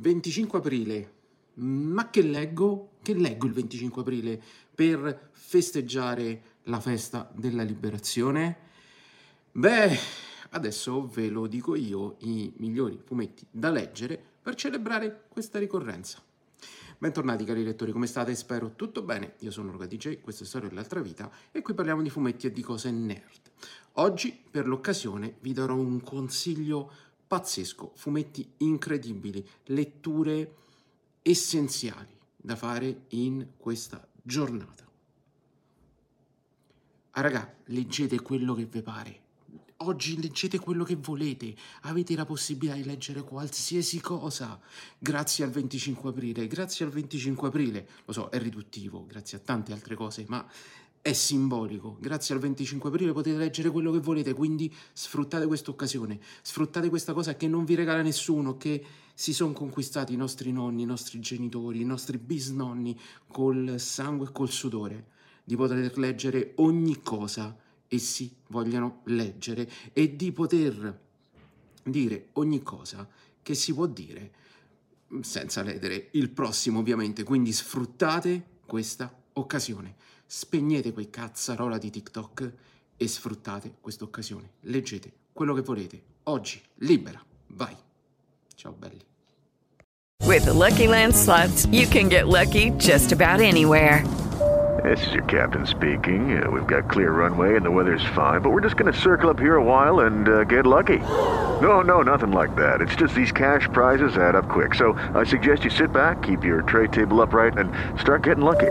25 aprile. Ma che leggo? Che leggo il 25 aprile per festeggiare la festa della liberazione? Beh, adesso ve lo dico io, i migliori fumetti da leggere per celebrare questa ricorrenza. Bentornati cari lettori, come state? Spero tutto bene. Io sono Luca DJ, questa è Storia dell'altra vita e qui parliamo di fumetti e di cose nerd. Oggi, per l'occasione, vi darò un consiglio pazzesco, fumetti incredibili, letture essenziali da fare in questa giornata. Ah raga, leggete quello che vi pare. Oggi leggete quello che volete, avete la possibilità di leggere qualsiasi cosa grazie al 25 aprile, grazie al 25 aprile, lo so, è riduttivo, grazie a tante altre cose, ma è simbolico. Grazie al 25 aprile potete leggere quello che volete, quindi sfruttate questa occasione, sfruttate questa cosa che non vi regala nessuno, che si sono conquistati i nostri nonni, i nostri genitori, i nostri bisnonni col sangue e col sudore, di poter leggere ogni cosa essi vogliano leggere e di poter dire ogni cosa che si può dire senza ledere il prossimo ovviamente, quindi sfruttate questa occasione, spegnete quei cazzarola di TikTok e sfruttate questa occasione, leggete quello che volete, oggi, libera, vai, ciao belli. With the Lucky Land slots, you can get lucky just about anywhere. This is your captain speaking. Uh, we've got clear runway and the weather's fine, but we're just going to circle up here a while and uh, get lucky. No, no, nothing like that. It's just these cash prizes add up quick. So I suggest you sit back, keep your tray table upright, and start getting lucky.